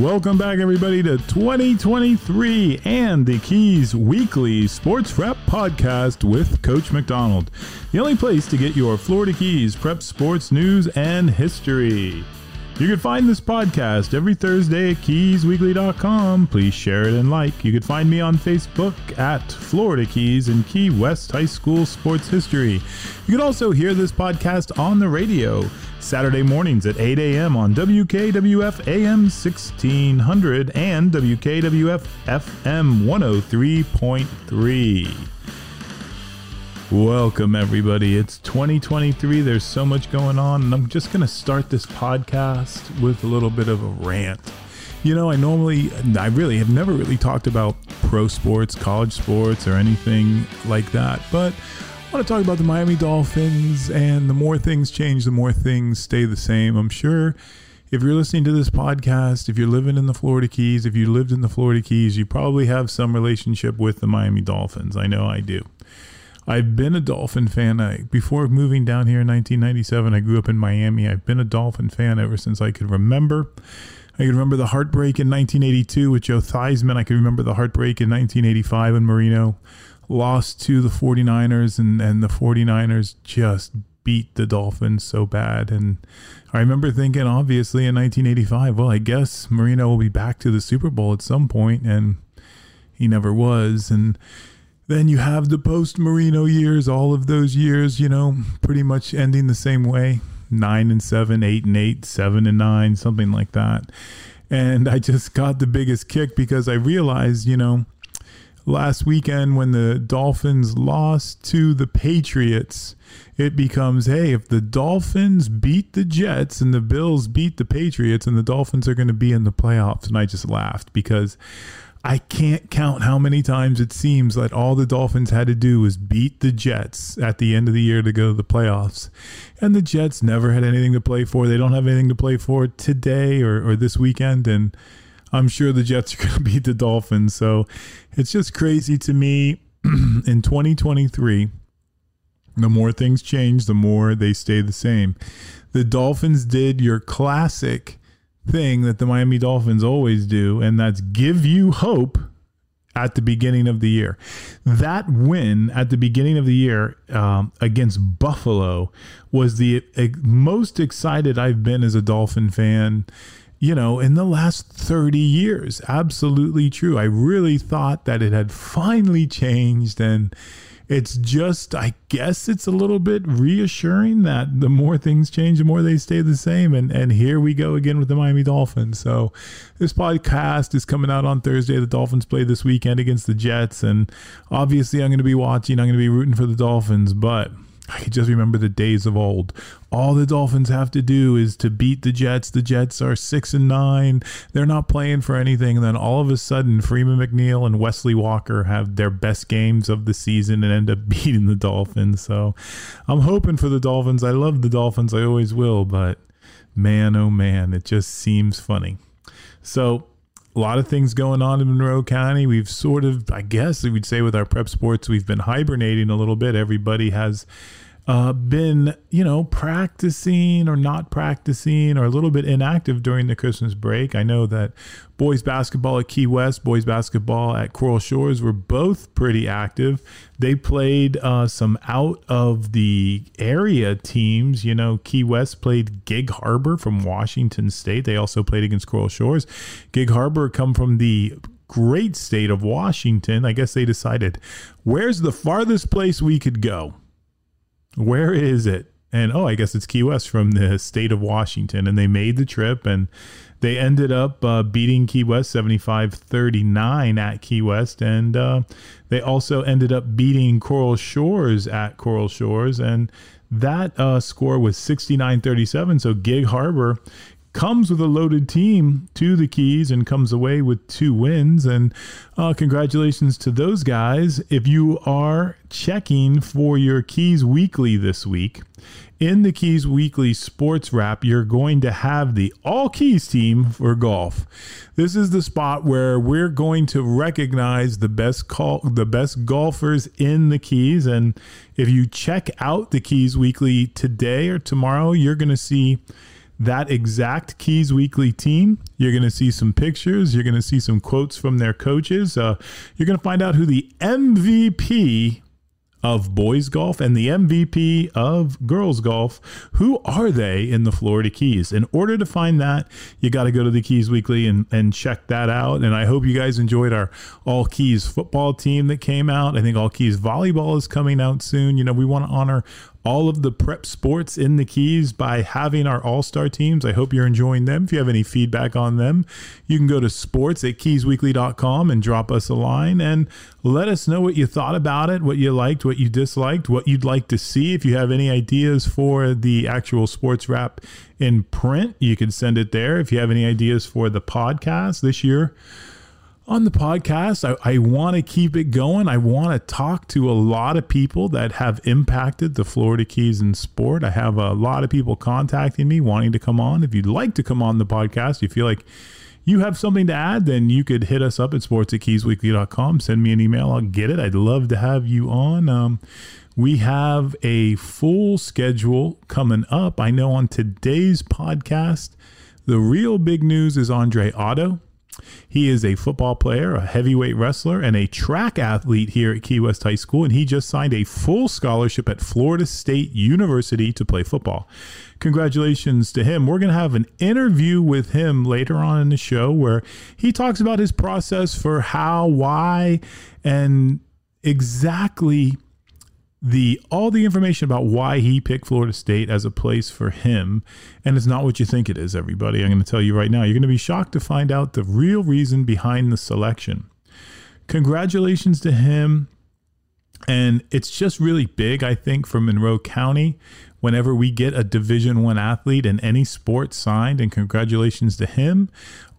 Welcome back, everybody, to 2023 and the Keys Weekly Sports Prep Podcast with Coach McDonald. The only place to get your Florida Keys prep sports news and history. You can find this podcast every Thursday at keysweekly.com. Please share it and like. You can find me on Facebook at Florida Keys and Key West High School Sports History. You can also hear this podcast on the radio Saturday mornings at 8 a.m. on WKWF AM 1600 and WKWF FM 103.3. Welcome, everybody. It's 2023. There's so much going on, and I'm just going to start this podcast with a little bit of a rant. You know, I normally, I really have never really talked about pro sports, college sports, or anything like that, but I want to talk about the Miami Dolphins. And the more things change, the more things stay the same. I'm sure if you're listening to this podcast, if you're living in the Florida Keys, if you lived in the Florida Keys, you probably have some relationship with the Miami Dolphins. I know I do. I've been a Dolphin fan. I, before moving down here in 1997, I grew up in Miami. I've been a Dolphin fan ever since I could remember. I can remember the heartbreak in 1982 with Joe Theismann. I can remember the heartbreak in 1985 when Marino lost to the 49ers and, and the 49ers just beat the Dolphins so bad. And I remember thinking, obviously, in 1985, well, I guess Marino will be back to the Super Bowl at some point, and he never was. And then you have the post Marino years, all of those years, you know, pretty much ending the same way nine and seven, eight and eight, seven and nine, something like that. And I just got the biggest kick because I realized, you know, last weekend when the Dolphins lost to the Patriots, it becomes hey, if the Dolphins beat the Jets and the Bills beat the Patriots, and the Dolphins are going to be in the playoffs. And I just laughed because I can't count how many times it seems that all the Dolphins had to do was beat the Jets at the end of the year to go to the playoffs. And the Jets never had anything to play for. They don't have anything to play for today or, or this weekend. And I'm sure the Jets are going to beat the Dolphins. So it's just crazy to me in 2023. The more things change, the more they stay the same. The Dolphins did your classic thing that the Miami Dolphins always do, and that's give you hope at the beginning of the year. That win at the beginning of the year um, against Buffalo was the uh, most excited I've been as a Dolphin fan. You know, in the last 30 years. Absolutely true. I really thought that it had finally changed and it's just i guess it's a little bit reassuring that the more things change the more they stay the same. And and here we go again with the miami dolphins. So this podcast is coming out on thursday. The dolphins play this weekend against the jets. And obviously i'm going to be watching. I'm going to be rooting for the dolphins. But I can just remember the days of old. All the Dolphins have to do is to beat the Jets. The Jets are six and nine. They're not playing for anything. And then all of a sudden, Freeman McNeil and Wesley Walker have their best games of the season and end up beating the Dolphins. So I'm hoping for the Dolphins. I love the Dolphins. I always will. But man, oh man, it just seems funny. So a lot of things going on in Monroe County. We've sort of, I guess we'd say with our prep sports, we've been hibernating a little bit. Everybody has uh, been, you know, practicing or not practicing or a little bit inactive during the Christmas break. I know that boys basketball at Key West, boys basketball at Coral Shores were both pretty active. They played uh, some out of the area teams. You know, Key West played Gig Harbor from Washington State. They also played against Coral Shores. Gig Harbor come from the great state of Washington. I guess they decided, where's the farthest place we could go? Where is it? And oh, I guess it's Key West from the state of Washington. And they made the trip and they ended up uh, beating Key West 75 39 at Key West. And uh, they also ended up beating Coral Shores at Coral Shores. And that uh, score was 69 37. So Gig Harbor comes with a loaded team to the Keys and comes away with two wins. And uh, congratulations to those guys. If you are checking for your Keys Weekly this week, in the Keys Weekly Sports Wrap, you're going to have the All Keys team for golf. This is the spot where we're going to recognize the best call, the best golfers in the Keys. And if you check out the Keys Weekly today or tomorrow, you're going to see that exact Keys Weekly team. You're going to see some pictures. You're going to see some quotes from their coaches. Uh, you're going to find out who the MVP of boys golf and the MVP of girls golf. Who are they in the Florida Keys? In order to find that, you got to go to the Keys Weekly and, and check that out. And I hope you guys enjoyed our All Keys football team that came out. I think All Keys volleyball is coming out soon. You know, we want to honor all of the prep sports in the Keys by having our all star teams. I hope you're enjoying them. If you have any feedback on them, you can go to sports at keysweekly.com and drop us a line and let us know what you thought about it, what you liked, what you disliked, what you'd like to see. If you have any ideas for the actual sports wrap in print, you can send it there. If you have any ideas for the podcast this year, on the podcast. I, I want to keep it going. I want to talk to a lot of people that have impacted the Florida Keys in sport. I have a lot of people contacting me wanting to come on. If you'd like to come on the podcast, you feel like you have something to add, then you could hit us up at sports at keysweekly.com. Send me an email. I'll get it. I'd love to have you on. Um, we have a full schedule coming up. I know on today's podcast, the real big news is Andre Otto. He is a football player, a heavyweight wrestler, and a track athlete here at Key West High School, and he just signed a full scholarship at Florida State University to play football. Congratulations to him. We're going to have an interview with him later on in the show where he talks about his process for how, why, and exactly the all the information about why he picked Florida State as a place for him, and it's not what you think it is, everybody. I'm going to tell you right now. You're going to be shocked to find out the real reason behind the selection. Congratulations to him. And it's just really big, I think, for Monroe County whenever we get a division one athlete in any sport signed and congratulations to him.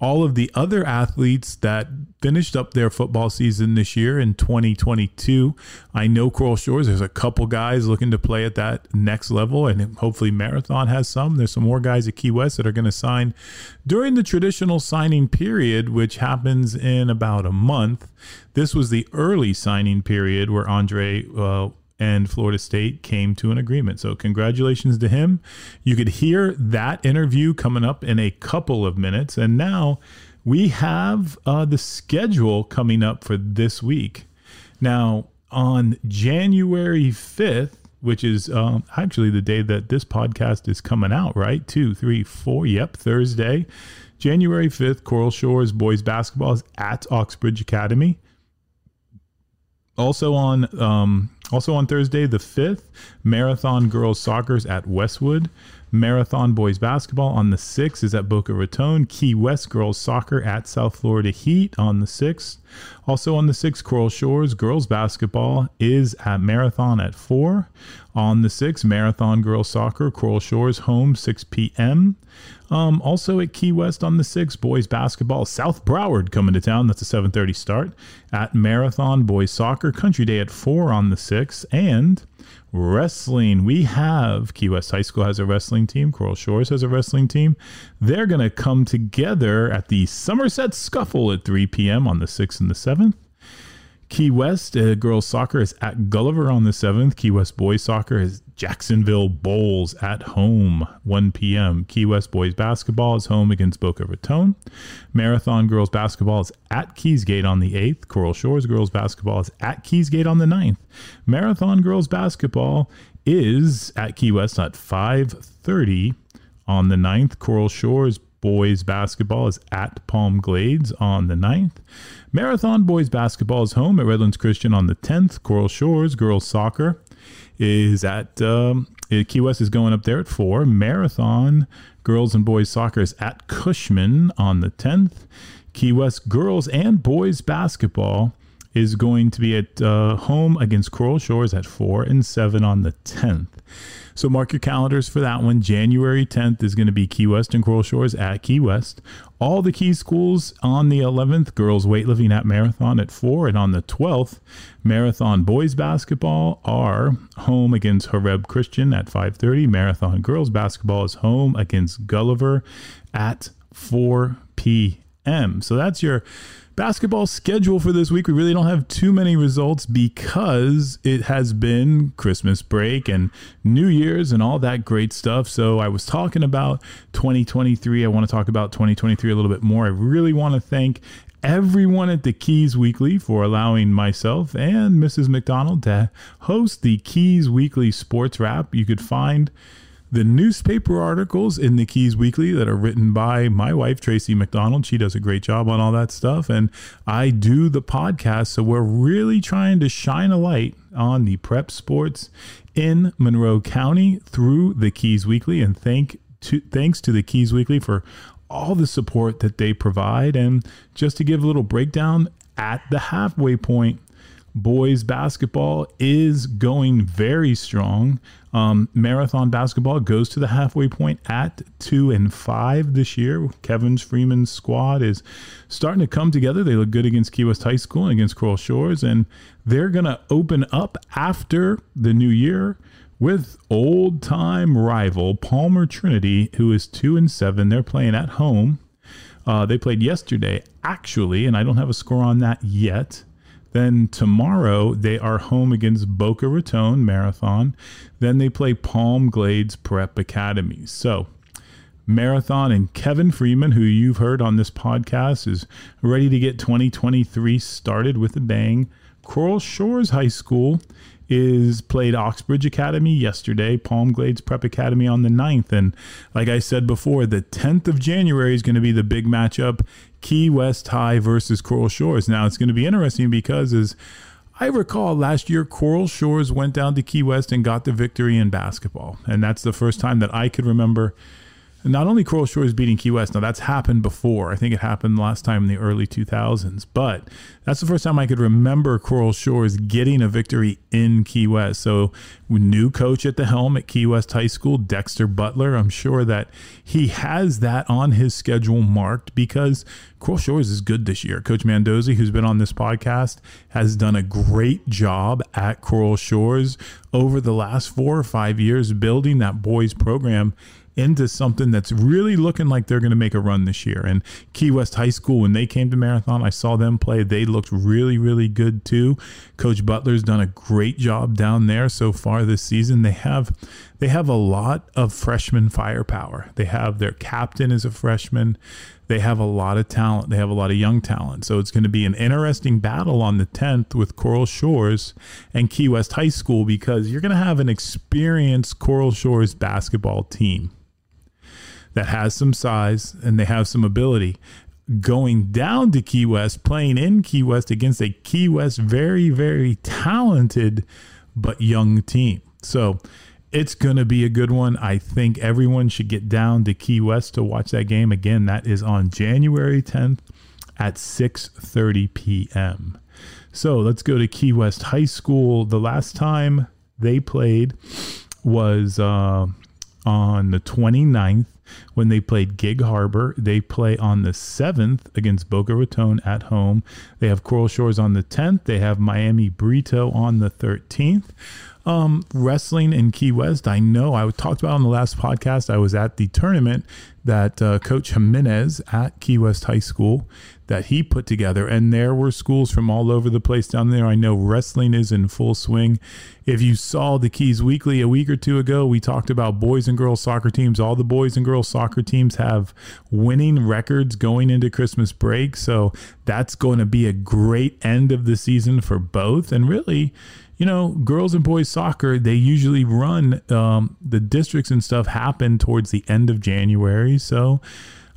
All of the other athletes that finished up their football season this year in 2022 i know coral shores there's a couple guys looking to play at that next level and hopefully marathon has some. There's some more guys at key west that are going to sign during the traditional signing period which happens in about a month. This was the early signing period where andre uh, and Florida State came to an agreement. So, congratulations to him. You could hear that interview coming up in a couple of minutes. And now we have uh, the schedule coming up for this week. Now, on January 5th, which is um, actually the day that this podcast is coming out, right? Two, three, four. Yep, Thursday. January 5th, Coral Shores boys basketball is at Oxbridge Academy. Also on um, also on Thursday the fifth, Marathon girls Soccer's at Westwood. Marathon boys basketball on the sixth is at Boca Raton. Key West girls soccer at South Florida Heat on the sixth. Also on the sixth, Coral Shores girls basketball is at Marathon at four. On the sixth, Marathon girls soccer, Coral Shores home 6 p.m. Um, also at Key West on the 6th, boys basketball, South Broward coming to town. That's a 7:30 start. At Marathon boys soccer, Country Day at 4 on the 6th, and wrestling. We have Key West High School has a wrestling team. Coral Shores has a wrestling team. They're going to come together at the Somerset Scuffle at 3 p.m. on the 6th and the 7th. Key West uh, girls soccer is at Gulliver on the 7th. Key West boys soccer is Jacksonville Bolles at home, 1 p.m. Key West boys basketball is home against Boca Raton. Marathon girls basketball is at Keysgate on the 8th. Coral Shores girls basketball is at Keysgate on the 9th. Marathon girls basketball is at Key West at 5:30 on the 9th. Coral Shores boys basketball is at Palm Glades on the 9th. Marathon boys basketball is home at Redlands Christian on the 10th. Coral Shores girls soccer is at um, Key West is going up there at 4. Marathon girls and boys soccer is at Cushman on the 10th. Key West girls and boys basketball is going to be at uh, home against Coral Shores at 4 and 7 on the 10th. So mark your calendars for that one. January 10th is going to be Key West and Coral Shores at Key West. All the Key schools on the 11th, girls weightlifting at Marathon at 4. And on the 12th, Marathon boys basketball are home against Horeb Christian at 5.30. Marathon girls basketball is home against Gulliver at 4 p.m. So that's your basketball schedule for this week, we really don't have too many results because it has been Christmas break and New Year's and all that great stuff. So I was talking about 2023. I want to talk about 2023 a little bit more. I really want to thank everyone at the Keys Weekly for allowing myself and Mrs. McDonald to host the Keys Weekly Sports Wrap. You could find the newspaper articles in the Keys Weekly that are written by my wife, Tracy McDonald. She does a great job on all that stuff. And I do the podcast. So we're really trying to shine a light on the prep sports in Monroe County through the Keys Weekly. And thank to, thanks to the Keys Weekly for all the support that they provide. And just to give a little breakdown at the halfway point, boys basketball is going very strong. Um, marathon basketball goes to the halfway point at two and five this year. Kevin's Freeman's squad is starting to come together. They look good against Key West High School and against Coral Shores, and they're going to open up after the new year with old time rival Palmer Trinity, who is two and seven. They're playing at home. Uh, they played yesterday, actually, and I don't have a score on that yet. Then tomorrow they are home against Boca Raton Marathon. Then they play Palm Glades Prep Academy. So Marathon and Kevin Freeman, who you've heard on this podcast, is ready to get 2023 started with a bang. Coral Shores High School is played Oxbridge Academy yesterday, Palm Glades Prep Academy on the 9th. And like I said before, the 10th of January is going to be the big matchup Key West High versus Coral Shores. Now it's going to be interesting because as I recall last year, Coral Shores went down to Key West and got the victory in basketball. And that's the first time that I could remember not only Coral Shores beating Key West, now that's happened before. I think it happened last time in the early 2000s, but that's the first time I could remember Coral Shores getting a victory in Key West. So, new coach at the helm at Key West High School, Dexter Butler. I'm sure that he has that on his schedule marked because Coral Shores is good this year. Coach Mandozi, who's been on this podcast, has done a great job at Coral Shores over the last four or five years building that boys program into something that's really looking like they're going to make a run this year. And Key West High School, when they came to Marathon, I saw them play. They looked really, really good too. Coach Butler's done a great job down there so far this season. They have they have a lot of freshman firepower. They have their captain is a freshman. They have a lot of talent. They have a lot of young talent. So it's going to be an interesting battle on the 10th with Coral Shores and Key West High School because you're going to have an experienced Coral Shores basketball team that has some size and they have some ability going down to Key West, playing in Key West against a Key West very, very talented but young team. So it's going to be a good one. I think everyone should get down to Key West to watch that game. Again, that is on January 10th at 6:30 p.m. So let's go to Key West High School. The last time they played was uh, on the 29th when they played Gig Harbor. They play on the 7th against Boca Raton at home. They have Coral Shores on the 10th. They have Miami Brito on the 13th. Um, wrestling in Key West, I know I talked about on the last podcast. I was at the tournament that uh, Coach Jimenez at Key West High School that he put together, and there were schools from all over the place down there. I know wrestling is in full swing. If you saw the Keys Weekly a week or two ago, we talked about boys and girls soccer teams. All the boys and girls soccer teams have winning records going into Christmas break, so that's going to be a great end of the season for both, and really you know, girls and boys soccer, they usually run, um, the districts and stuff happen towards the end of January. So,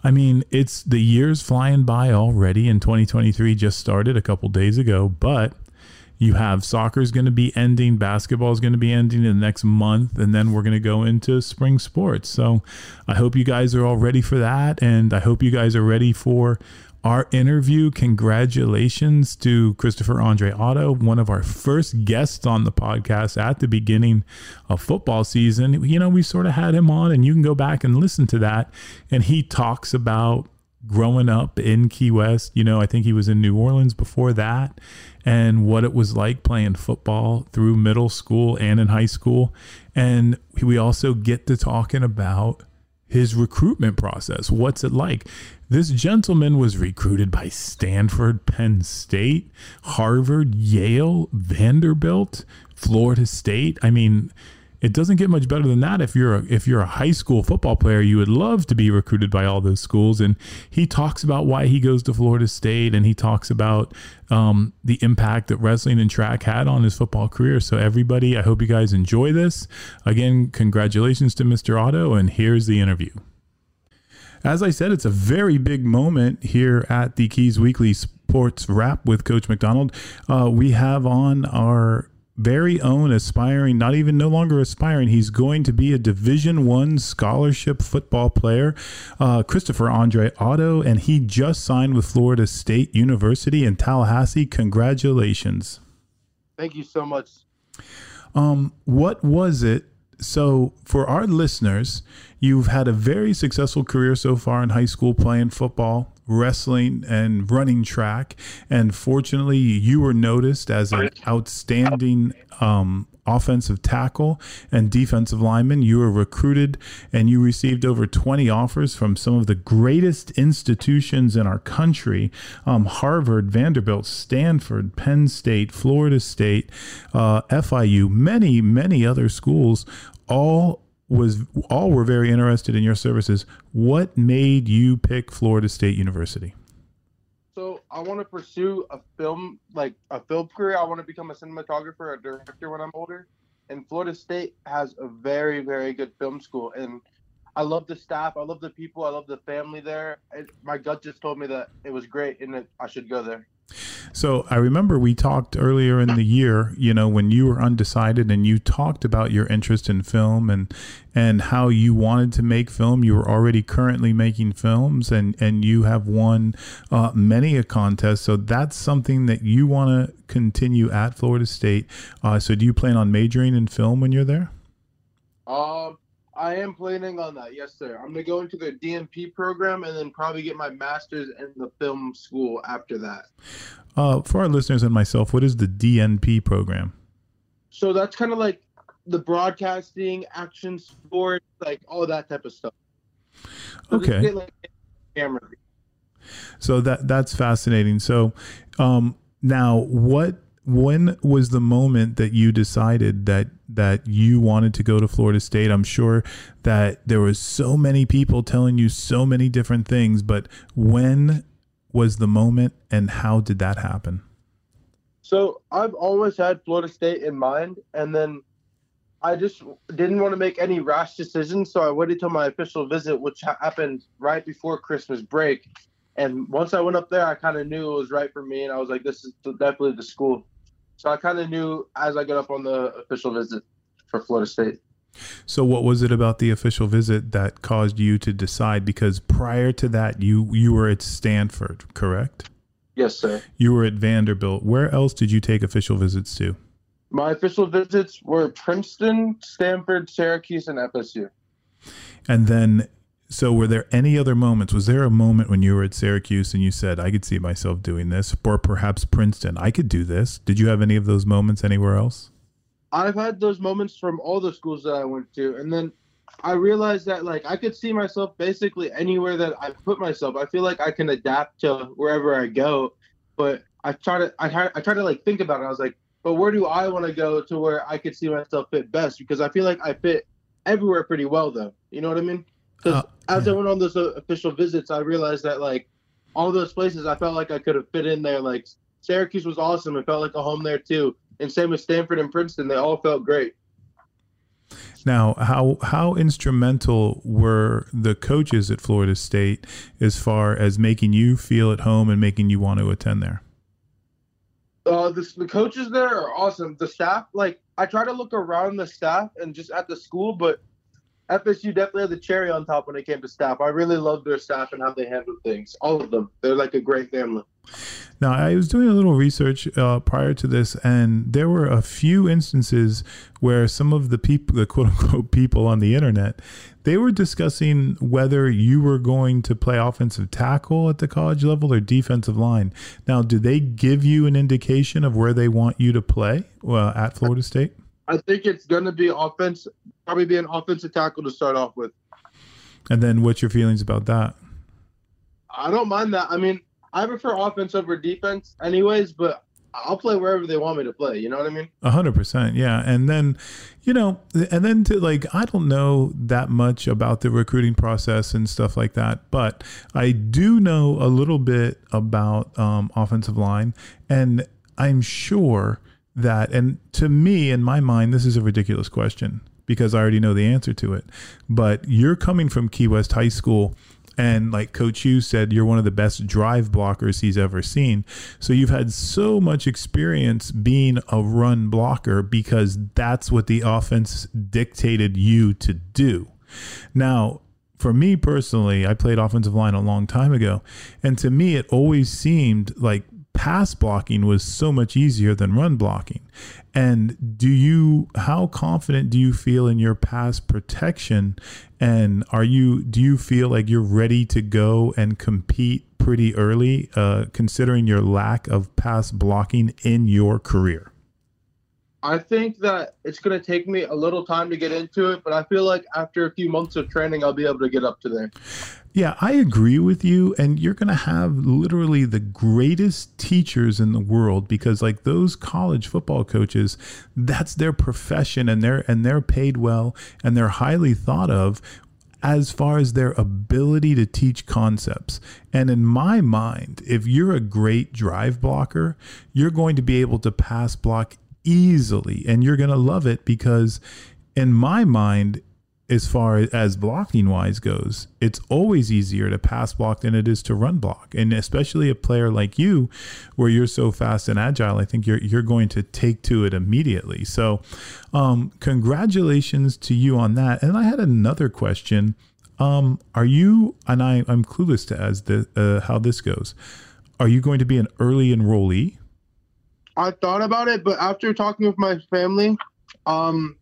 I mean, it's the year's flying by already, and 2023 just started a couple days ago, but you have soccer is going to be ending, basketball is going to be ending in the next month, and then we're going to go into spring sports. So I hope you guys are all ready for that, and I hope you guys are ready for our interview. Congratulations to Christopher Andre Otto, one of our first guests on the podcast at the beginning of football season. You know, we sort of had him on, and you can go back and listen to that. And he talks about growing up in Key West. You know, I think he was in New Orleans before that, and what it was like playing football through middle school and in high school. And we also get to talking about his recruitment process. What's it like? This gentleman was recruited by Stanford, Penn State, Harvard, Yale, Vanderbilt, Florida State. I mean, it doesn't get much better than that. If you're a, if you're a high school football player you would love to be recruited by all those schools. And he talks about why he goes to florida state and he talks about um, the impact that wrestling and track had on his football career. So everybody i hope you guys enjoy this. Again congratulations to mr otto and here's the interview. As I said, it's a very big moment here at the Keys Weekly Sports Wrap with Coach McDonald. Uh, we have on our very own aspiring not even no longer aspiring he's going to be a division one scholarship football player. Uh, christopher andre otto and he just signed with florida state university in tallahassee. Congratulations. Thank you so much. Um, what was it? So for our listeners you've had a very successful career so far in high school playing football wrestling and running track. And fortunately, you were noticed as an outstanding um, offensive tackle and defensive lineman. You were recruited and you received over 20 offers from some of the greatest institutions in our country um, Harvard, Vanderbilt, Stanford, Penn State, Florida State, uh, FIU, many, many other schools, all was all were very interested in your services. What made you pick Florida State University? So I want to pursue a film like a film career. I want to become a cinematographer, a director when I'm older. And Florida State has a very, very good film school. And I love the staff. I love the people. I love the family there. My gut just told me that it was great and that I should go there. So I remember we talked earlier in the year, you know, when you were undecided and you talked about your interest in film and and how you wanted to make film. You were already currently making films and and you have won uh, many a contest. So that's something that you want to continue at Florida State. Uh, so do you plan on majoring in film when you're there? Um, I am planning on that. Yes, sir. I'm gonna go into the DNP program and then probably get my master's in the film school after that. Uh, for our listeners and myself, what is the DNP program? So that's kind of like the broadcasting, action sports, like all that type of stuff. So okay. Like camera. So that that's fascinating. So um, now, what when was the moment that you decided that that you wanted to go to Florida State? I'm sure that there was so many people telling you so many different things, but when was the moment and how did that happen? So I've always had Florida State in mind, and then I just didn't want to make any rash decisions, so I waited till my official visit, which happened right before Christmas break. And once I went up there, I kind of knew it was right for me, and I was like, "This is definitely the school." So I kind of knew as I got up on the official visit for Florida State. So what was it about the official visit that caused you to decide? Because prior to that, you you were at Stanford, correct? Yes, sir. You were at Vanderbilt. Where else did you take official visits to? My official visits were Princeton, Stanford, Syracuse, and FSU. And then so, were there any other moments? Was there a moment when you were at Syracuse and you said, I could see myself doing this? Or perhaps Princeton, I could do this. Did you have any of those moments anywhere else? I've had those moments from all the schools that I went to. And then I realized that, like, I could see myself basically anywhere that I put myself. I feel like I can adapt to wherever I go. But I try to, I try, I try to, like, think about it. I was like, but where do I want to go to where I could see myself fit best? Because I feel like I fit everywhere pretty well, though. You know what I mean? Because uh, as yeah. I went on those uh, official visits, I realized that like all those places, I felt like I could have fit in there. Like Syracuse was awesome; it felt like a home there too. And same with Stanford and Princeton; they all felt great. Now, how how instrumental were the coaches at Florida State as far as making you feel at home and making you want to attend there? Uh, the, the coaches there are awesome. The staff, like, I try to look around the staff and just at the school, but FSU definitely had the cherry on top when it came to staff. I really love their staff and how they handle things. All of them. They're like a great family. Now, I was doing a little research uh, prior to this, and there were a few instances where some of the people, the quote unquote people on the internet, they were discussing whether you were going to play offensive tackle at the college level or defensive line. Now, do they give you an indication of where they want you to play uh, at Florida State? I think it's going to be offense, probably be an offensive tackle to start off with. And then what's your feelings about that? I don't mind that. I mean, I prefer offense over defense, anyways. But I'll play wherever they want me to play. You know what I mean? A hundred percent, yeah. And then, you know, and then to like, I don't know that much about the recruiting process and stuff like that, but I do know a little bit about um, offensive line, and I'm sure that, and to me, in my mind, this is a ridiculous question because I already know the answer to it. But you're coming from Key West High School and like Coach Hughes said, you're one of the best drive blockers he's ever seen. So you've had so much experience being a run blocker because that's what the offense dictated you to do. Now, for me personally, I played offensive line a long time ago. And to me, it always seemed like pass blocking was so much easier than run blocking. And do you how confident do you feel in your pass protection and are you do you feel like you're ready to go and compete pretty early uh, considering your lack of pass blocking in your career? I think that it's going to take me a little time to get into it, but I feel like after a few months of training, I'll be able to get up to there. Yeah, I agree with you. And you're going to have literally the greatest teachers in the world because like those college football coaches, that's their profession and they're, and they're paid well and they're highly thought of as far as their ability to teach concepts. And in my mind, if you're a great drive blocker, you're going to be able to pass block easily and you're going to love it because in my mind as far as blocking wise goes it's always easier to pass block than it is to run block. And especially a player like you where you're so fast and agile i think you're you're going to take to it immediately. So um, congratulations to you on that. And i had another question. Um, are you and I, i'm clueless to as the uh, how this goes. Are you going to be an early enrollee I thought about it, but after talking with my family, um,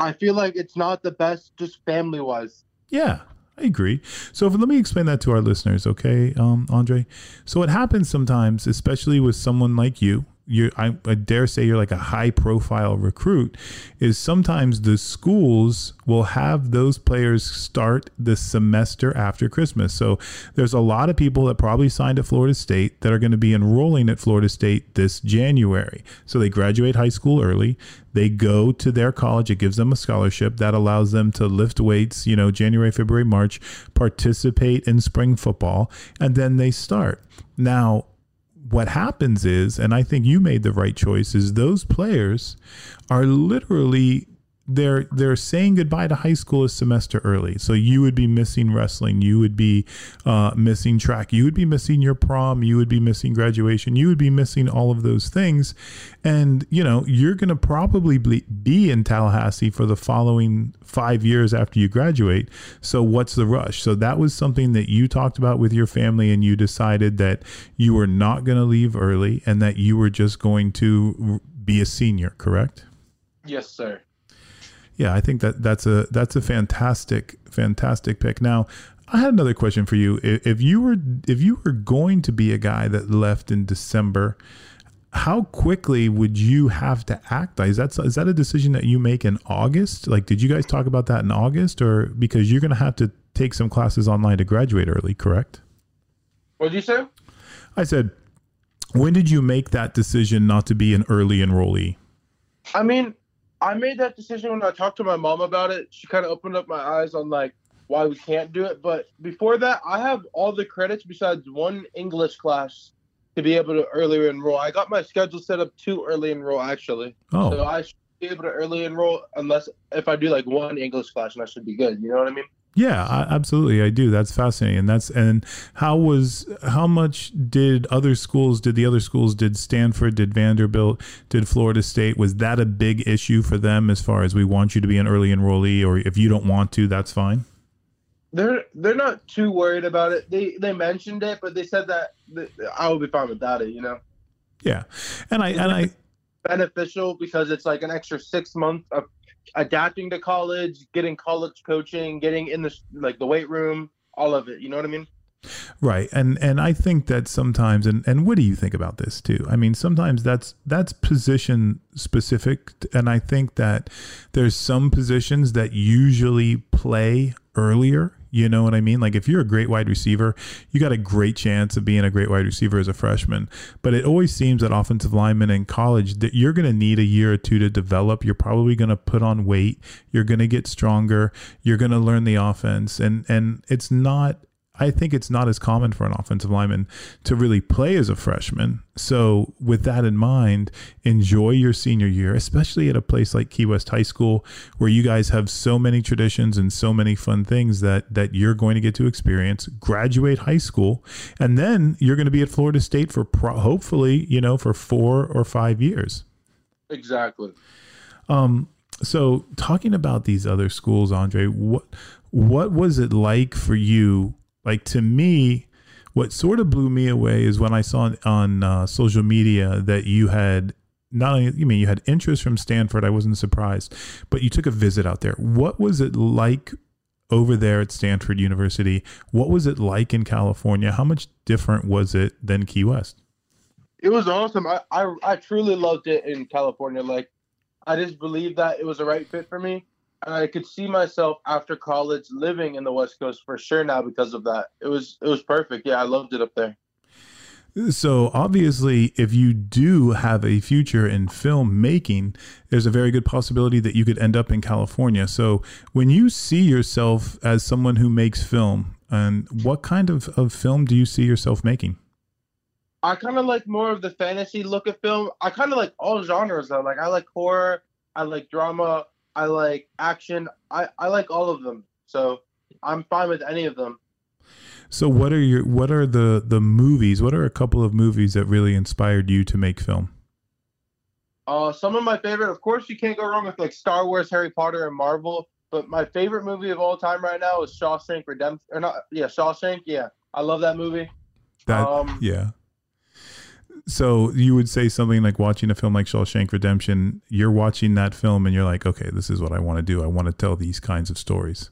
I feel like it's not the best just family wise. Yeah, I agree. So let me explain that to our listeners, okay, um, Andre? So it happens sometimes, especially with someone like you, you I, I, dare say you're like a high profile recruit is sometimes the schools will have those players start the semester after Christmas. So there's a lot of people that probably signed at Florida State that are going to be enrolling at Florida State this January. So they graduate high school early. They go to their college. It gives them a scholarship that allows them to lift weights, you know, January, February, March, participate in spring football, and then they start. Now, what happens is, and I think you made the right choice, is those players are literally they're they're saying goodbye to high school a semester early. So you would be missing wrestling, you would be uh, missing track, you would be missing your prom, you would be missing graduation, you would be missing all of those things, and you know you're going to probably be in Tallahassee for the following five years after you graduate. So what's the rush? So that was something that you talked about with your family, and you decided that you were not going to leave early, and that you were just going to be a senior. Correct? Yes, sir yeah, I think that that's a that's a fantastic fantastic pick. Now, I had another question for you. If you were if you were going to be a guy that left in December, how quickly would you have to act? Is that is that a decision that you make in August? Like, did you guys talk about that in August, or because you're going to have to take some classes online to graduate early? Correct. What did you say? I said, when did you make that decision not to be an early enrollee? I mean, I made that decision when I talked to my mom about it. She kind of opened up my eyes on like why we can't do it. But before that, I have all the credits besides one English class to be able to early enroll. I got my schedule set up to early enroll actually. Oh. So I should be able to early enroll unless if I do like one English class and I should be good. You know what I mean? Yeah, I, absolutely, I do. That's fascinating. And that's and how was how much did other schools? Did the other schools? Did Stanford? Did Vanderbilt? Did Florida State? Was that a big issue for them as far as we want you to be an early enrollee, or if you don't want to, that's fine. They're they're not too worried about it. They they mentioned it, but they said that, that I will be fine without it. You know. Yeah, and I and I beneficial because it's like an extra six months of adapting to college, getting college coaching, getting in the like the weight room, all of it. You know what I mean? Right. And and I think that sometimes and and what do you think about this too? I mean, sometimes that's that's position specific and I think that there's some positions that usually play earlier You know what I mean? Like if you're a great wide receiver, you got a great chance of being a great wide receiver as a freshman. But it always seems that offensive linemen in college that you're going to need a year or two to develop. You're probably going to put on weight. You're going to get stronger. You're going to learn the offense, and and it's not I think it's not as common for an offensive lineman to really play as a freshman. So, with that in mind, enjoy your senior year, especially at a place like Key West High School, where you guys have so many traditions and so many fun things that that you're going to get to experience. Graduate high school, and then you're going to be at Florida State for pro- hopefully, you know, for four or five years. Exactly. Um. So, talking about these other schools, Andre, what what was it like for you like to me, what sort of blew me away is when I saw on uh, social media that you had not only you mean you had interest from Stanford. I wasn't surprised, but you took a visit out there. What was it like over there at Stanford University? What was it like in California? How much different was it than Key West? It was awesome. I, I, I truly loved it in California. Like, I just believed that it was the right fit for me. I could see myself after college living in the West Coast for sure now because of that. It was it was perfect. Yeah, I loved it up there. So obviously, if you do have a future in filmmaking, there's a very good possibility that you could end up in California. So when you see yourself as someone who makes film, and what kind of, of film do you see yourself making? I kind of like more of the fantasy look of film. I kind of like all genres though. Like I like horror, I like drama, I like action. I, I like all of them. So I'm fine with any of them. So what are your what are the the movies? What are a couple of movies that really inspired you to make film? Uh, some of my favorite, of course, you can't go wrong with like Star Wars, Harry Potter, and Marvel. But my favorite movie of all time right now is Shawshank Redemption. Or not? Yeah, Shawshank. Yeah, I love that movie. That um, yeah. So you would say something like watching a film like Shawshank Redemption, you're watching that film and you're like, okay, this is what I want to do. I want to tell these kinds of stories.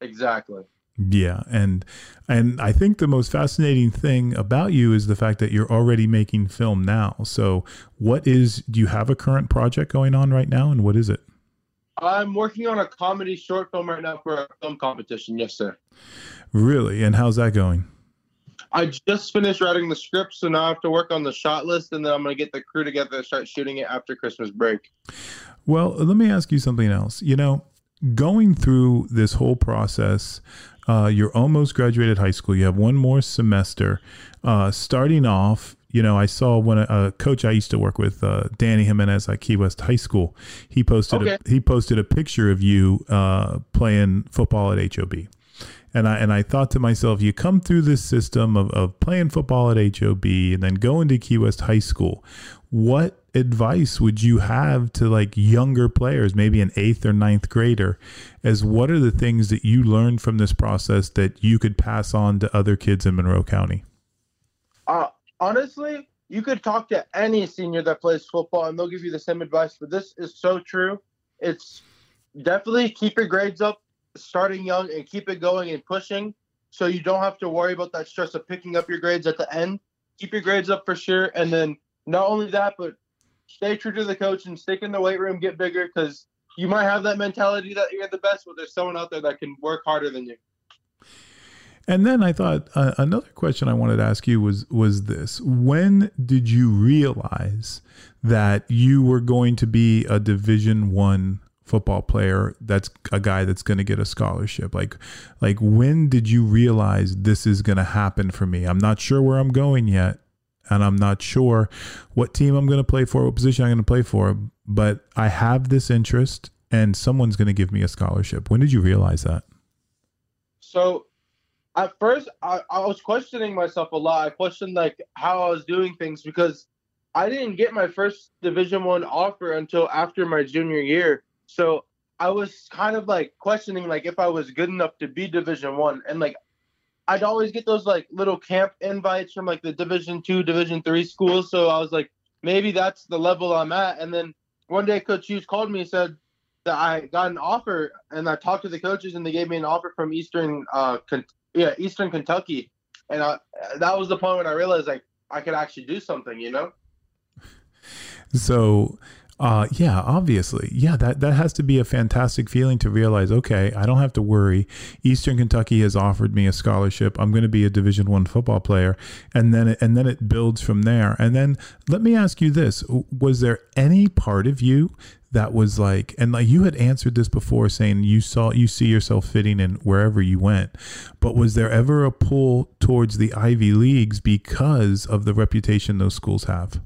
Exactly. Yeah, and and I think the most fascinating thing about you is the fact that you're already making film now. So, what is do you have a current project going on right now and what is it? I'm working on a comedy short film right now for a film competition. Yes, sir. Really? And how's that going? I just finished writing the script, so now I have to work on the shot list, and then I'm going to get the crew together and start shooting it after Christmas break. Well, let me ask you something else. You know, going through this whole process, uh, you're almost graduated high school. You have one more semester. Uh, starting off, you know, I saw when a, a coach I used to work with, uh, Danny Jimenez at Key West High School. He posted okay. a, he posted a picture of you uh, playing football at HOB and I and I thought to myself, you come through this system of, of playing football at HOB and then going to Key West High School. What advice would you have to like younger players, maybe an eighth or ninth grader, as what are the things that you learned from this process that you could pass on to other kids in Monroe County? Uh, honestly, you could talk to any senior that plays football and they'll give you the same advice. But this is so true. It's definitely keep your grades up starting young and keep it going and pushing so you don't have to worry about that stress of picking up your grades at the end. Keep your grades up for sure. And then not only that, but stay true to the coach and stick in the weight room, get bigger because you might have that mentality that you're the best, but there's someone out there that can work harder than you. And then I thought uh, another question I wanted to ask you was was this: When did you realize that you were going to be a Division One football player that's a guy that's going to get a scholarship. Like like when did you realize this is going to happen for me? I'm not sure where i'm going yet and i'm not sure what team i'm going to play for what position i'm going to play for but i have this interest and someone's going to give me a scholarship. When did you realize that? So at first I, I was questioning myself a lot. I questioned like how i was doing things because i didn't get my first division one offer until after my junior year so I was kind of like questioning like if I was good enough to be Division One, and like I'd always get those like little camp invites from like the Division Two, Division Three schools. So I was like, maybe that's the level I'm at. And then one day, Coach Hughes called me and said that I got an offer, and I talked to the coaches, and they gave me an offer from Eastern, uh, yeah, Eastern Kentucky, and I, that was the point when I realized like I could actually do something, you know. So Uh, yeah, obviously. Yeah, that, that has to be a fantastic feeling to realize, okay, I don't have to worry. Eastern Kentucky has offered me a scholarship. I'm going to be a division one football player. And then, it, and then it builds from there. And then let me ask you this. Was there any part of you that was like and like you had answered this before saying you saw you see yourself fitting in wherever you went but was there ever a pull towards the ivy leagues because of the reputation those schools have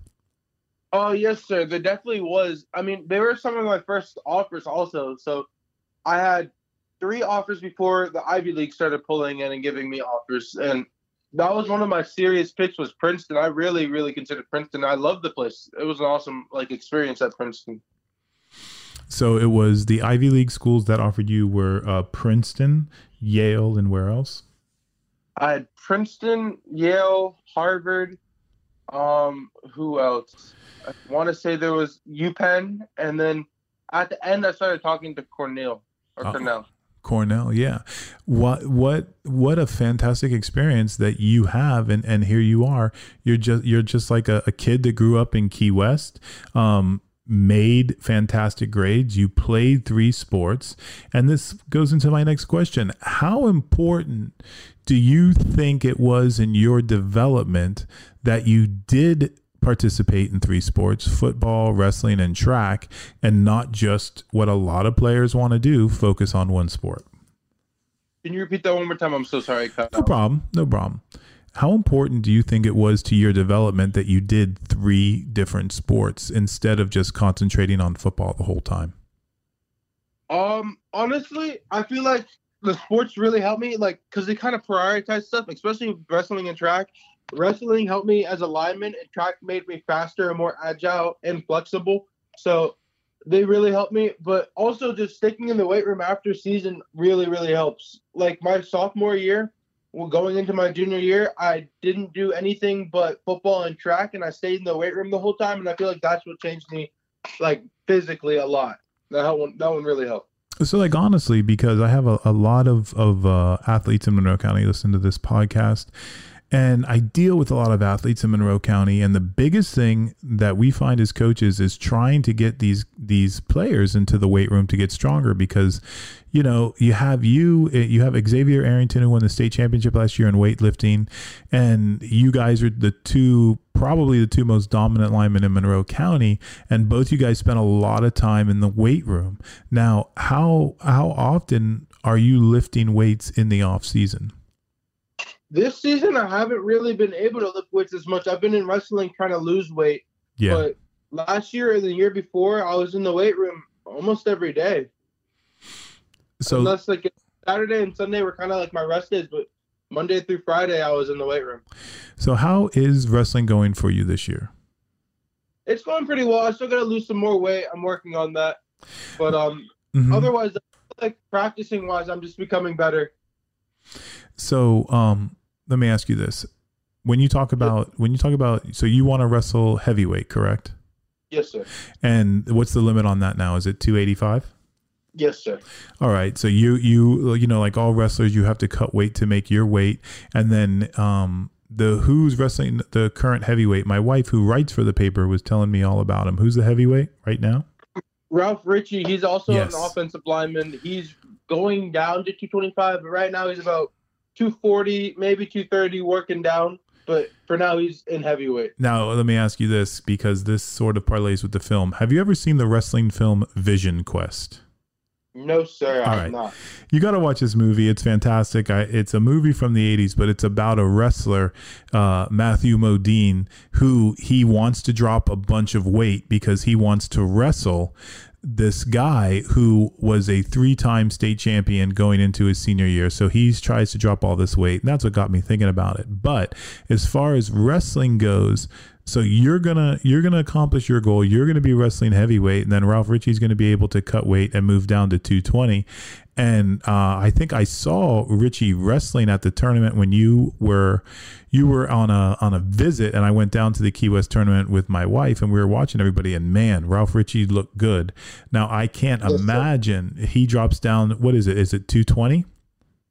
Oh yes, sir. There definitely was. I mean, they were some of my first offers also. So I had three offers before the Ivy League started pulling in and giving me offers, and that was one of my serious picks was Princeton. I really, really considered Princeton. I love the place. It was an awesome like experience at Princeton. So it was the Ivy League schools that offered you were uh, Princeton, Yale, and where else? I had Princeton, Yale, Harvard. Um, who else? I want to say there was UPenn, and then at the end I started talking to Cornell or Oh. Cornell. Cornell, yeah. What what what a fantastic experience that you have and and here you are. You're just you're just like a, a kid that grew up in Key West. Um made fantastic grades. You played three sports. And this goes into my next question. How important do you think it was in your development that you did participate in three sports football, wrestling, and track and not just what a lot of players want to do focus on one sport? Can you repeat that one more time? I'm so sorry. No out. problem. No problem. How important do you think it was to your development that you did three different sports instead of just concentrating on football the whole time? Um, honestly, I feel like the sports really helped me, like, because they kind of prioritize stuff, especially wrestling and track. Wrestling helped me as a lineman, and track made me faster and more agile and flexible. So they really helped me. But also, just sticking in the weight room after season really, really helps. Like my sophomore year, well, going into my junior year, I didn't do anything but football and track, and I stayed in the weight room the whole time. And I feel like that's what changed me, like physically, a lot. That one, that one really helped. So, like, honestly, because I have a, a lot of, of uh, athletes in Monroe County listen to this podcast, and I deal with a lot of athletes in Monroe County. And the biggest thing that we find as coaches is trying to get these these players into the weight room to get stronger because, you know, you have you eh, you have Xavier Arrington who won the state championship last year in weightlifting, and you guys are the two probably the two most dominant linemen in Monroe County, and both you guys spent a lot of time in the weight room. Now, how how often are you lifting weights in the off season? This season, I haven't really been able to lift weights as much. I've been in wrestling trying to lose weight, Yeah. but last year and the year before, I was in the weight room almost every day. so Unless like Saturday and Sunday were kind of like my rest days, but Monday through Friday, I was in the weight room. so how is wrestling going for you this year? It's going pretty well. I still got to lose some more weight. I'm working on that, but um, Mhm. otherwise, like practicing wise, I'm just becoming better. So, um, let me ask you this: when you talk about when you talk about, so you want to wrestle heavyweight, correct? Yes, sir. And what's the limit on that now? Is it two eighty five? Yes, sir. All right. So you you you know like all wrestlers, you have to cut weight to make your weight, and then um the who's wrestling the current heavyweight. My wife, who writes for the paper, was telling me all about him. Who's the heavyweight right now? Ralph Ritchie, he's also Yes. an offensive lineman. He's going down to 225, but right now he's about 240, maybe 230, working down. But for now, he's in heavyweight. Now let me ask you this because this sort of parlays with the film. Have you ever seen the wrestling film Vision Quest? No, sir, All right. not. You got to watch this movie. It's fantastic. I, it's a movie from the 80s, but it's about a wrestler, uh, Matthew Modine, who he wants to drop a bunch of weight because he wants to wrestle this guy who was a three-time state champion going into his senior year. So he tries to drop all this weight, and that's what got me thinking about it. But as far as wrestling goes, so you're gonna you're gonna accomplish your goal. You're gonna be wrestling heavyweight, and then Ralph Ritchie's gonna be able to cut weight and move down to 220. And uh, I think I saw Ritchie wrestling at the tournament when you were you were on a on a visit, and I went down to the Key West tournament with my wife, and we were watching everybody. And man, Ralph Ritchie looked good. Now I can't imagine he drops down. What is it? Is it 220?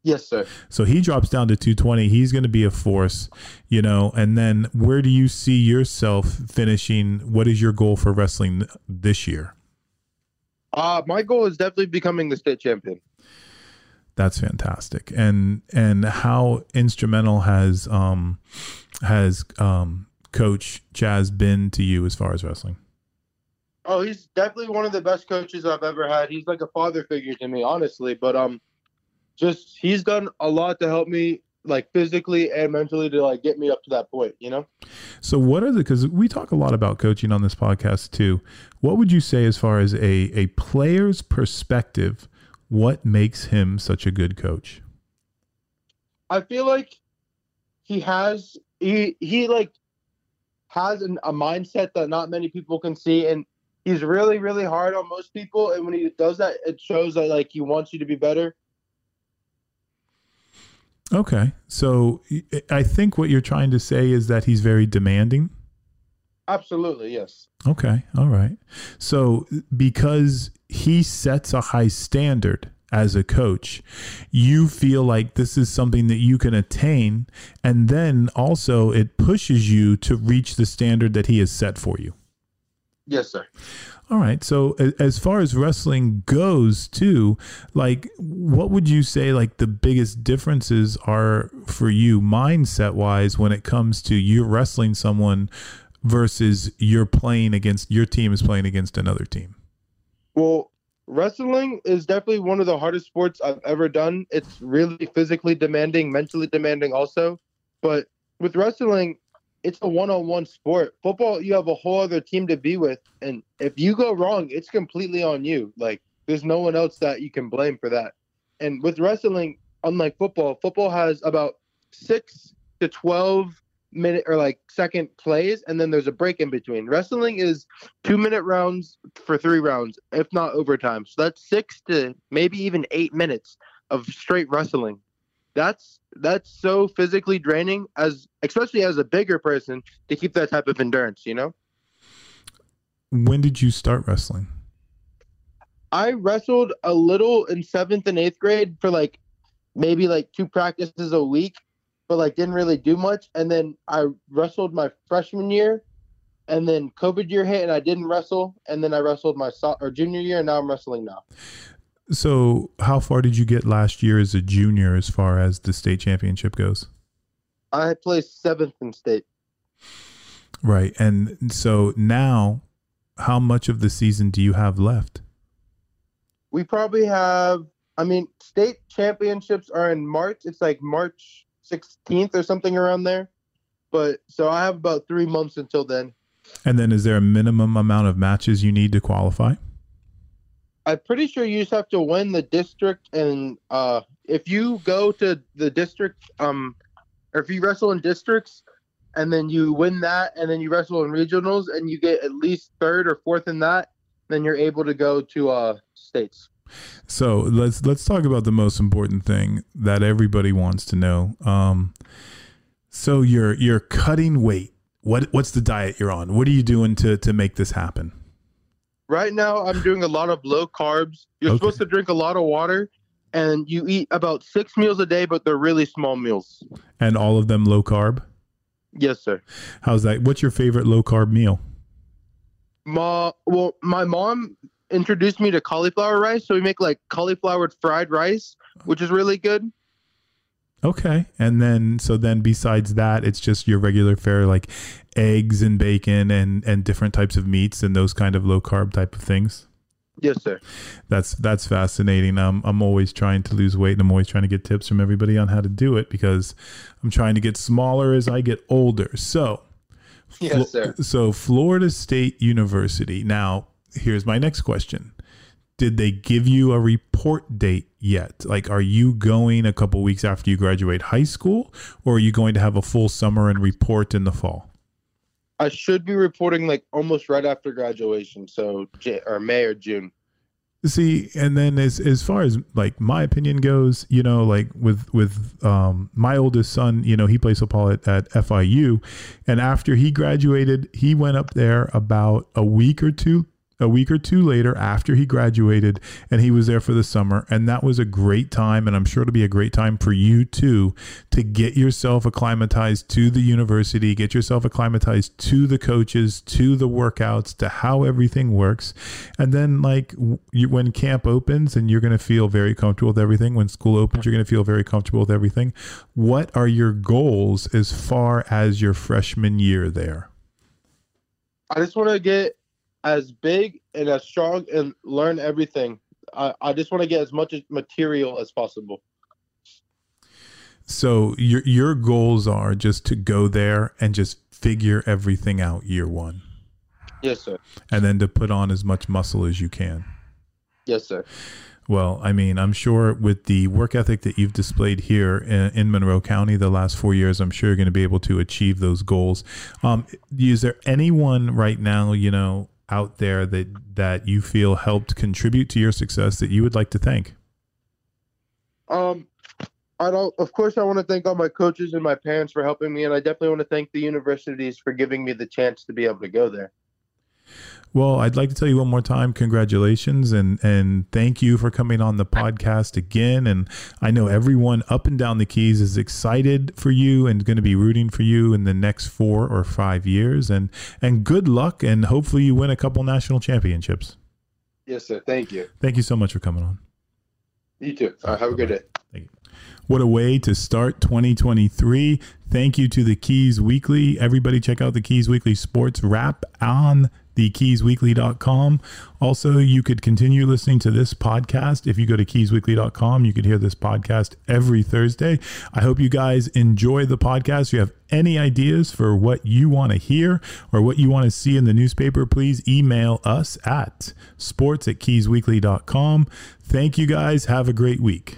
Yes, sir. So he drops down to 220. He's going to be a force, you know. And then where do you see yourself finishing? What is your goal for wrestling this year? Uh, my goal is definitely becoming the state champion. That's fantastic. And and how instrumental has um has um coach Chaz been to you as far as wrestling? Oh, he's definitely one of the best coaches I've ever had. He's like a father figure to me, honestly. But um, just he's done a lot to help me like physically and mentally to like get me up to that point you know? So what are the because we talk a lot about coaching on this podcast too. What would you say as far as a a player's perspective what makes him such a good coach? I feel like he has he he like has an, a mindset that not many people can see and he's really really hard on most people and when he does that it shows that like he wants you to be better Okay. So I think what you're trying to say is that he's very demanding. Absolutely, yes. Okay. All right. So because he sets a high standard as a coach, you feel like this is something that you can attain. And then also it pushes you to reach the standard that he has set for you. Yes, sir. All right. So as far as wrestling goes, too, like what would you say like the biggest differences are for you mindset wise when it comes to you wrestling someone versus you're playing against your team is playing against another team? Well, wrestling is definitely one of the hardest sports I've ever done. It's really physically demanding, mentally demanding also. But with wrestling, it's a one-on-one sport. Football, you have a whole other team to be with, and if you go wrong, it's completely on you. Like there's no one else that you can blame for that. And with wrestling, unlike football, football has about six to twelve minute or like second plays, and then there's a break in between. Wrestling is two minute rounds for three rounds, if not overtime. So that's six to maybe even eight minutes of straight wrestling that's that's so physically draining as especially as a bigger person to keep that type of endurance you know? When did you start wrestling? I wrestled a little in seventh and eighth grade for like maybe like two practices a week but like didn't really do much. And then i wrestled my freshman year and then covid year hit and i didn't wrestle. And then i wrestled my so- or junior year and now i'm wrestling now so, how far did you get last year as a junior as far as the state championship goes? I placed seventh in state. Right. And so now, how much of the season do you have left? We probably have, I mean, state championships are in March. It's like March 16th or something around there. But so I have about three months until then. And then is there a minimum amount of matches you need to qualify? I'm pretty sure you just have to win the district, and uh, if you go to the district, um, or if you wrestle in districts, and then you win that, and then you wrestle in regionals, and you get at least third or fourth in that, then you're able to go to uh, states. So let's let's talk about the most important thing that everybody wants to know. Um, so you're you're cutting weight. What what's the diet you're on? What are you doing to to make this happen? Right now, I'm doing a lot of low carbs. You're okay. supposed to drink a lot of water, and you eat about six meals a day, but they're really small meals. And all of them low carb. Yes, sir. How's that? What's your favorite low carb meal? Ma, well, my mom introduced me to cauliflower rice, so we make like cauliflower fried rice, which is really good. Okay. And then so then besides that, it's just your regular fare like eggs and bacon and and different types of meats and those kind of low carb type of things. Yes, sir. That's that's fascinating. Um, I'm always trying to lose weight and I'm always trying to get tips from everybody on how to do it because I'm trying to get smaller as I get older. So, yes, sir. So Florida State University. Now, here's my next question did they give you a report date yet? Like, are you going a couple weeks after you graduate high school, or are you going to have a full summer and report in the fall? I should be reporting like almost right after graduation, so or May or June. See, and then as as far as like my opinion goes, you know, like with with um, my oldest son, you know, he plays football at, at FIU, and after he graduated, he went up there about a week or two a week or two later after he graduated, and he was there for the summer. And that was a great time. And I'm sure it'll be a great time for you too to get yourself acclimatized to the university, get yourself acclimatized to the coaches, to the workouts, to how everything works. And then, like, you, when camp opens and you're going to feel very comfortable with everything, when school opens, you're going to feel very comfortable with everything. What are your goals as far as your freshman year there? I just want to get as big and as strong and learn everything. I, I just want to get as much material as possible. So your your goals are just to go there and just figure everything out year one. Yes, sir. And then to put on as much muscle as you can. Yes, sir. Well, I mean, I'm sure with the work ethic that you've displayed here in, in Monroe County the last four years, I'm sure you're going to be able to achieve those goals. Um, is there anyone right now, you know, out there that that you feel helped contribute to your success that you would like to thank? Um, I don't. Of course, I want to thank all my coaches and my parents for helping me, and I definitely want to thank the universities for giving me the chance to be able to go there. Well, I'd like to tell you one more time, congratulations and and thank you for coming on the podcast again. And I know everyone up and down the keys is excited for you and going to be rooting for you in the next four or five years. And and good luck and hopefully you win a couple national championships. Yes, sir. Thank you. Thank you so much for coming on. You too. All right, have a good day. Thank you. What a way to start 2023. Thank you to the Keys Weekly. Everybody check out the Keys Weekly Sports Wrap on thekeysweekly.com. Also, you could continue listening to this podcast. If you go to keysweekly.com, you could hear this podcast every Thursday. I hope you guys enjoy the podcast. If you have any ideas for what you want to hear or what you want to see in the newspaper, please email us at sports at keysweekly.com. Thank you guys. Have a great week.